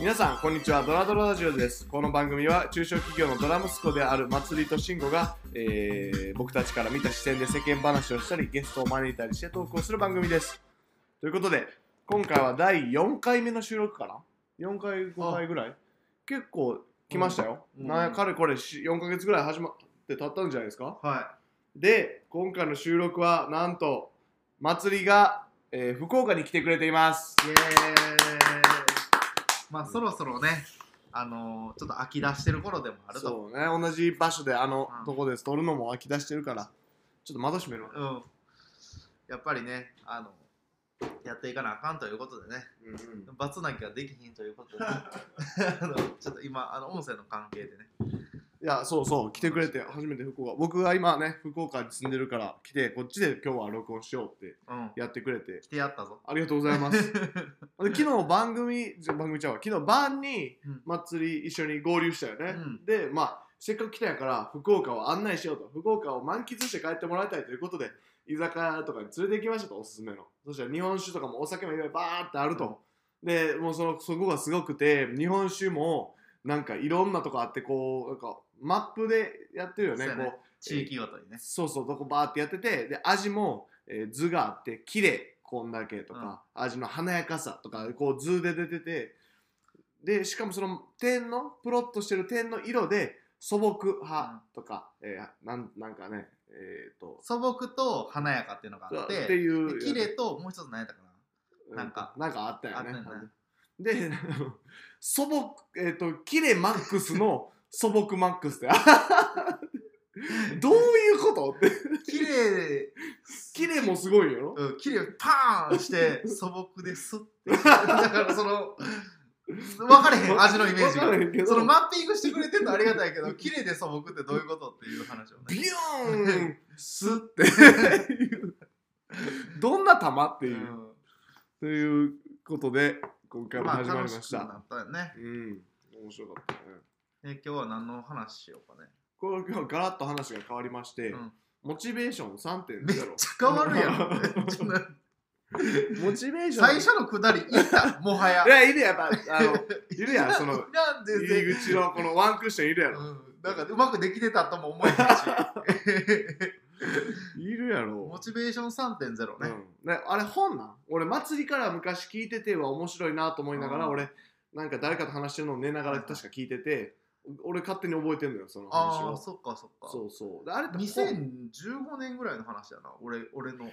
皆さんこんにちは。ドラドララジオです。この番組は中小企業のドラ息子である祭りと慎吾が、えー僕たちから見た視線で世間話をしたりゲストを招いたりしてトークをする番組です。ということで今回は第4回目の収録かな？4回5回ぐらい？結構来ましたよ、うん。なんやかれこれし4ヶ月ぐらい始まって経ったんじゃないですか？はで今回の収録はなんと祭りが、えー福岡に来てくれています。い。イエーイ。まあそろそろね、あのー、ちょっと飽き出してる頃でもあると。そうね同じ場所であの、うんとこで撮るのも飽き出してるからちょっと窓閉めるわ、うん。やっぱりね、あの、やっていかなあかんということでね、うんうん、バツなきゃできひんということで、あのちょっと今、あの音声の関係でね。いやそうそう来てくれて初めて福岡。僕は今ね福岡に住んでるから来てこっちで今日は録音しようってうん。やってくれて。来てやったぞ。ありがとうございます。で昨日番組じゃ番組ちゃうわ。昨日晩にうん。祭り一緒に合流したよね、うん。でまあせっかく来たんやから福岡を案内しようと。福岡を満喫して帰ってもらいたいということで居酒屋とかに連れて行きましたとおすすめの。そしたら日本酒とかもお酒もいろいろバーってあると、でもうそのそこがすごくて日本酒もなんかいろんなとこあってこうなんかマップでやってるよねそうやね。こう。地域ごとにね。そうそうどこバーってやっててで味も、えー図があって綺麗こんだけとか、味の華やかさとかこう図で出ててでしかもその点のプロットしてる点の色で素朴派とか、えーなんなんかねえっ、と。素朴と華やかっていうのがあっってて、いうで綺麗ともう一つ何やったかうん。なんか。なんかあったよね。あったよね。で 素朴えっ、と綺麗マックスの素朴マックスって どういうこと？って。な。綺麗。綺麗もすごいよ。うん、綺麗パーンして素朴ですって。だからその、分かれへん、味のイメージが。そのマッピングしてくれてるのありがたいけど、綺麗で素朴ってどういうことっていう話をね。ビヨーンスッて。どんな玉っていう、うん。ということで今回もまあ始まりま楽しくなした、ったよね。うん。面白かったねえ今日は何の話しようかね。これ今日ガラッと話が変わりまして、うん。モチベーション3.0めっちゃ変わるやん。ちょっとモチベーション。最初のくだりいった、もはや。い。やいるやっぱあの いるやん。そのなんで入り口のこのワンクッションいるやろ、うん、なんかうまくできてたとも思えへんし。いるやろ。モチベーション3.0ね、うん、ねあれ本なん？俺祭りから昔聞いてては面白いなと思いながら、うん。俺なんか誰かと話してるのを寝ながら確か聞いてて、俺勝手に覚えてんのよその話をああそっかそっか。そうそう。であれって本2015年ぐらいの話やな俺俺の。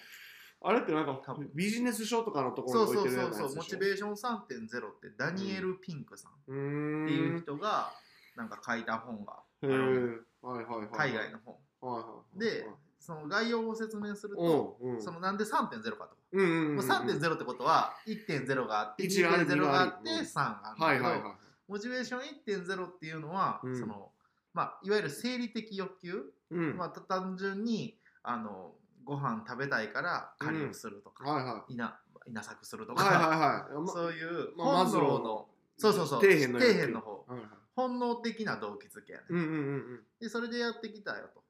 あれってなんか多分。ビジネス書とかのところそうに置いてるそうそうそうモチようなやつでしょベーション3.0ってダニエル・ピンクさん。っうーんていう人がなんか書いた本がへえはいはいはい海外の本。はいはいでその概要を説明するうとんうん。そのなんで3.0かとうんうんうんうん。もう3.0ってことは1.0があって一がある2.0があってある3があるんだけどはいはいはいモチベーション1.0っていうのは、うん。そのまあ、いわゆる生理的欲求、うん。まあ、た単純にあのご飯食べたいから狩りをするとか、はいは稲稲作するといか、はいはいはい。まそういうまあマ本ズローのそうそうそう。底辺の底辺の方。はいはい。本能的な動機づけやね、うんうんうんでそれでやってきたよと。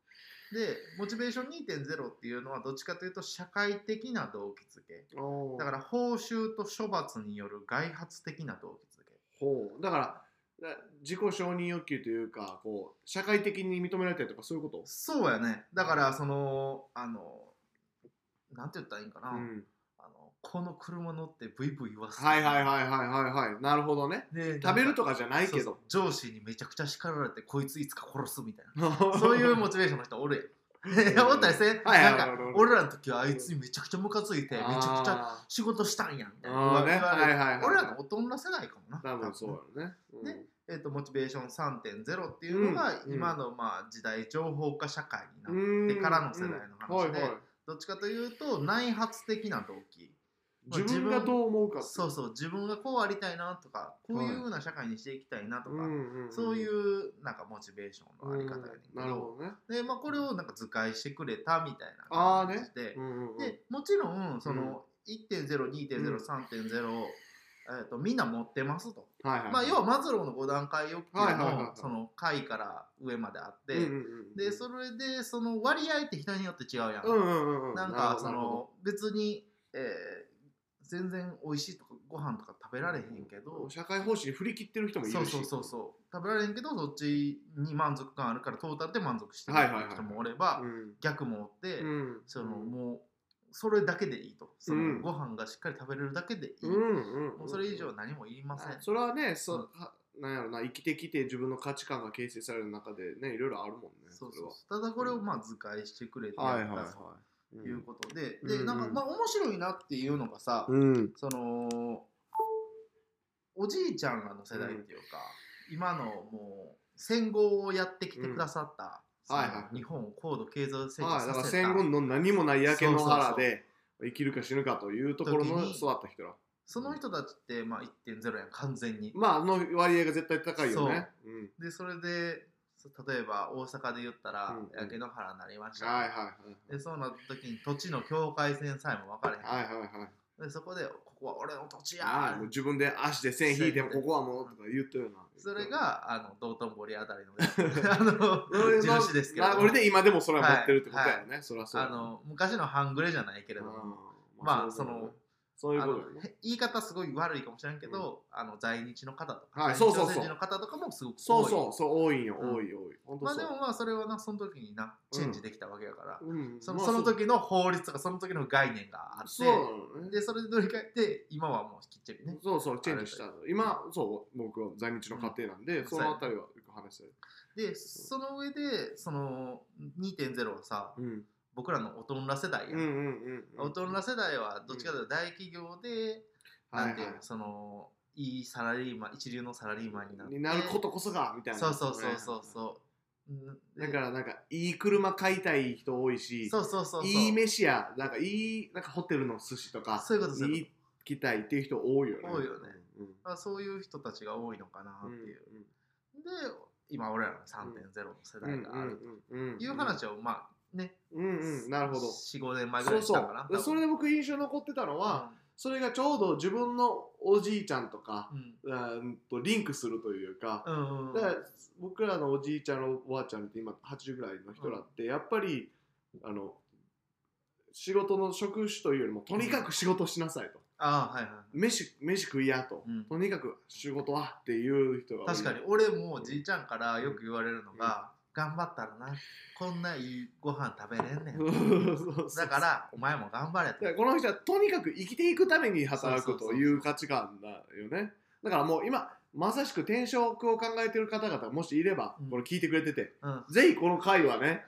でモチベーション2.0っていうのはどっちかというと社会的な動機づけ。だから報酬と処罰による外発的な動機づけほう。だからだ自己承認欲求というかこう社会的に認められたりとかそういうこと？そうやね。だからそのあのなんて言ったらいいんかな、うん。あのこの車乗ってブイブイ言わすはいはいはいはいはいはい。なるほどね。で食べるとかかじゃないけど。上司にめちゃくちゃ叱られてこいついつか殺すみたいな。そ そういうモチベーションの人おるやん。おったりせん、はいはい。なんか俺らの時はあいつにめちゃくちゃムカついてめちゃくちゃ仕事したんやみたいな。ね。はいはいはい俺らの大人世代かもな。多分そうね、うん。ねえー、とモチベーション3.0っていうのが、うん今の、まあ、時代情報化社会になって、からの世代の話ではいはい。どっちかというと内発的な動機。まあ自分がどう思うかそうそう自分がこうありたいなとかこういうふうな社会にしていきたいなとか、んんそういうなんかモチベーションのあり方やねんけなるど、ほどね。でまあ、これをなんか図解してくれたみたいな感じで、うんうんうん。でもちろんその1.0、2.0、うん3.0、えー、とみんな持ってますと。はいはいまあ、要はマズローの5段階欲求はいはいはいはい。のその階から上まであって、うんうんうんでそれでその割合って人によって違うやん。うんうんうんなんかその別に、えー全然美味しいとかご飯とか食べられへんけど、社会奉仕に振り切ってる人もいるし。そうそうそうそう。食べられへんけどそっちに満足感あるからトータルで満足してるはいはいはい。人もおれば、うん。逆もおって、うん。そのもうそれだけでいいと。その、うん。ご飯がしっかり食べれるだけでいい、うんうんもうそれ以上何もいりません、それはねそ、うん。はなんやろな生きてきて自分の価値観が形成される中でねいろいろあるもんねそうそうただこれをまあ図解してくれてはいはいはい。やったということで、うんでなんかまあ面白いなっていうのがさ、うん。そのおじいちゃんらの世代っていうか、今のもう戦後をやってきてくださった、そのはいはい日本を高度経済成長はい、だからさせた、戦後の何もない焼け野原で生きるか死ぬかというところの育った人ら。その人たちってまあ1.0やん完全に、まあの割合が絶対高いよね。う。ん。でそれでそ例えば大阪で言ったらうん焼け野原になりました、はいはいはいでそうなった時に土地の境界線さえも分かれへん、はいはいはいでそこでここは俺の土地や。ああもう自分で足で線引いてもここはもうとか言ってるよな。それがあの道頓堀あたりの あの俺の印ですけれど。もまあ俺で今でもそれは持ってるってことやよね、そりゃそうやあの昔の半グレじゃないけれども、うん。まあそのそういうことよね。へ言い方すごい悪いかもしれんけど、あの在日の方とか、はい在日そうそうそう朝鮮人の方とかもすごく多い。そうそうそう。多いんよ、うん多い多い。まあでもまあそれはなその時になチェンジできたわけやから、うん。そのまあその時の法律とかその時の概念があって。でそれで乗り換えて今はもうきっちりねそうそうチェンジした。今そう僕は在日の家庭なんで、ん。そのあたりはよく話してる、でその上でその2.0はさうん、僕らの大人世代や、うんうんうんうん大人世代はどっちかというと大企業で、なんていういはい。そのいいサラリーマン一流のサラリーマンになって。になることこそがみたいな、そうそうそうそうそう、うん。だからなんかいい車買いたい人多いしそうそうそうそう。いい飯屋なんかいいなんかホテルの寿司とかそういうこと行きたいっていう人多いよね。多いよね。うんまあ、そういう人たちが多いのかなう。んっていう、で今俺らの3.0の世うん代があるうんうんうんという話をまあね。うんうんなるほど。45年前ぐそうそらいにしたかなうでそれで僕印象残ってたのは、それがちょうど自分のおじいちゃんとか、うん。うんとリンクするというか、うんうんだから僕らのおじいちゃんのおばあちゃんって今80ぐらいの人らってやっぱりあの仕事の職種というよりもとにかく仕事しなさいと、ああはいは飯飯食いやと、うん。とにかく仕事はっていう人が多いい。確かに。俺もじいちゃんからよく言われるのが、頑張ったらなこんないいご飯食べれんねん。だからお前も頑張れこの人はとにかく生きていくために働くという価値観だよね。だからもう今まさしく転職を考えてる方々がもしいれば、うん。これ聞いてくれててうん。ぜひこの回はね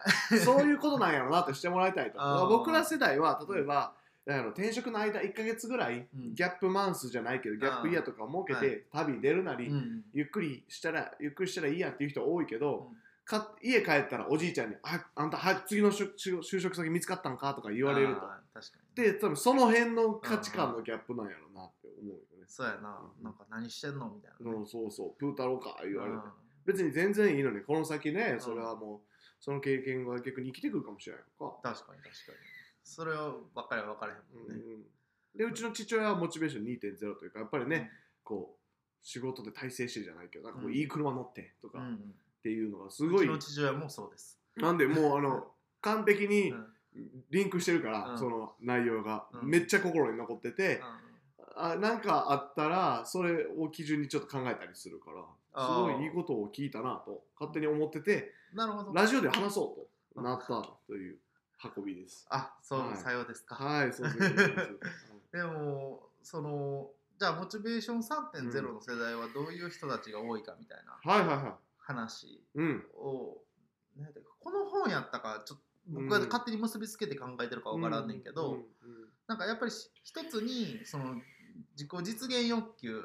そういうことなんやろうなとしてもらいたいと。僕ら世代は例えばなんやろ転職の間1ヶ月ぐらい、うん。ギャップマンスじゃないけどギャップイヤーとかを設けて旅に出るなり、うん。ゆっくりしたらゆっくりしたらいいやっていう人多いけど、うんか家帰ったらおじいちゃんに「ああんたは次の就職先見つかったんか?」とか言われると。確かに。で多分その辺の価値観のギャップなんやろうなって思うよね。そうやな。なんか何してんの？みたいなね、うん、そうそう、プー太郎か言われて、うん。別に全然いいのに、この先ね、ん。それはもう、その経験が逆に生きてくるかもしれないのか。確かに確かに。それは分かれ分かれへんもんね、うんで、うちの父親はモチベーション2.0というか、やっぱりね、こう、仕事で大成してじゃないけど、なんかこううん。いい車乗ってとか。うんうんっていうのがすごい、うちの父親もそうです、なんでもうあの、完璧にうん。リンクしてるから、うん。その内容が、うん。めっちゃ心に残ってて、うあなんかあったらそれを基準にちょっと考えたりするからあすーごいいいことを聞いたなと勝手に思っててんなるほど。ラジオで話そうとなったという運びです。あそう、はい。さようですか、はい、そうですそうです。でもそのじゃあモチベーション3.0の世代はどういう人たちが多いかみたいな。はいはいはい。話うん。を、なんこの本やったかちょっと僕が勝手に結びつけて考えてるか分からんねんけど、うんうんなんかやっぱりし一つにその自己実現欲求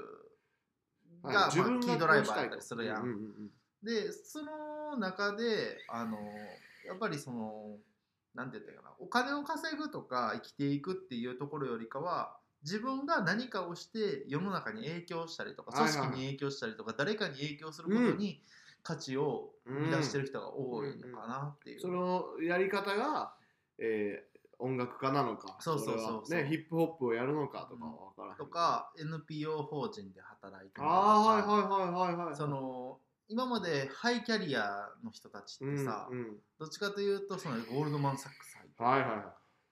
が、はいまあ、キードライバーやったりするやん。うんうんうんでその中であのやっぱりそのなんて言ったらいいかなお金を稼ぐとか生きていくっていうところよりかは自分が何かをして世の中に影響したりとか組織に影響したりとか誰かに影響することに価値を生み出してる人が多いのかなっていう。そのやり方が、えー音楽家なのか、そうそうそうね、ヒップホップをやるのかとかは分からへん。とか NPO 法人で働いてるとかああ、はいはいはいはいはい。その今までハイキャリアの人たちってさ、うんうんどっちかというとそのゴールドマン・サックス入ってはいはいはい。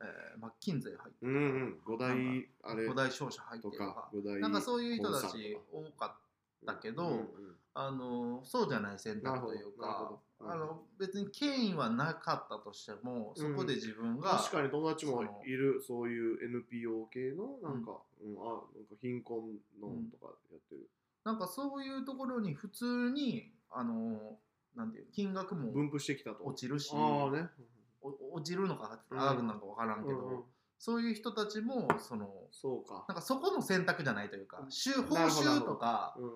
えーマッキンゼー入ってうんうん五大なんあれ五大商社入ってとかなんかそういう人たち多かったけど、うんうんあのそうじゃない選択というかどなるほど。あの別に権威はなかったとしてもそこで自分が、確かに友達もいるそういう NPO 系のなんか、うん。あなんか貧困のとかやってる、なんかそういうところに普通にあのなんていう金額も分布してきたと。落ちるしね。お落ちるのかうん上がるのか分からんけど、うん。うん。そういう人たちもそのそうか。なんかそこの選択じゃないというか週報酬とかうん、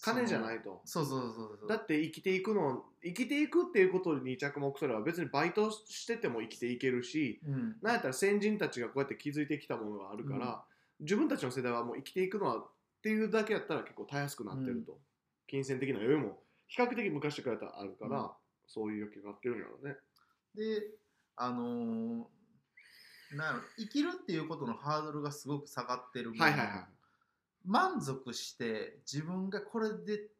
金じゃないいと。そうそうそうそう。だって生きていくの生きていくっていうことに着目すれば別にバイトしてても生きていけるしうん。なんやったら先人たちがこうやって築いてきたものがあるから、自分たちの世代はもう生きていくのはっていうだけやったら結構たやすくなってると、金銭的な余裕も比較的昔と比べたらあるから、うん。そういう欲求があってるんだろうね。であのーなんやろ生きるっていうことのハードルがすごく下がってる分はいはいはい満足して自分がこれで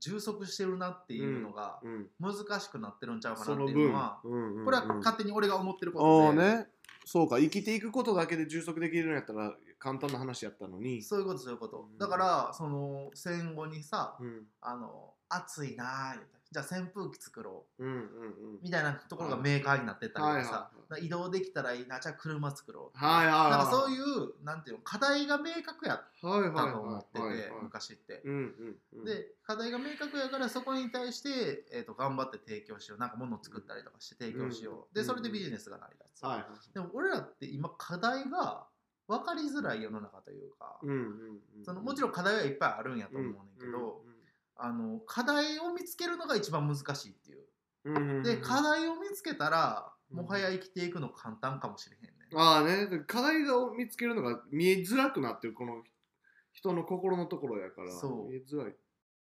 充足してるなっていうのがうん難しくなってるんちゃうかなっていう分。のは、これは勝手に俺が思ってるあことで、そうか。生きていくことだけで充足できるんやったら簡単な話やったのに。そういうことそういうこと、うん。だからその戦後にさ、うん。あの暑いなーじゃあ扇風機作ろう。うんうんうん。みたいなところがメーカーになってったりとかさ、はいはい移動できたらいいなじゃあ車作ろう。はいはいはい。なんかそういうなんていうの課題が明確やっはいはいたと思ってて、はいはいはい昔って。うんうんうん。で課題が明確やからそこに対して、えー、と頑張って提供しよう。なんか物を作ったりとかして提供しよう、うんでそれでビジネスが成り立つ、はいはい。でも俺らって今課題が分かりづらい世の中というか、うんうんうんそのもちろん課題はいっぱいあるんやと思うねんけど、あの課題を見つけるのが一番難しいっていう。うんうんうん。で課題を見つけたらうんもはや生きていくの簡単かもしれへんね、ああね。で課題を見つけるのが見えづらくなってるこの人の心のところやから。そう。見えづらい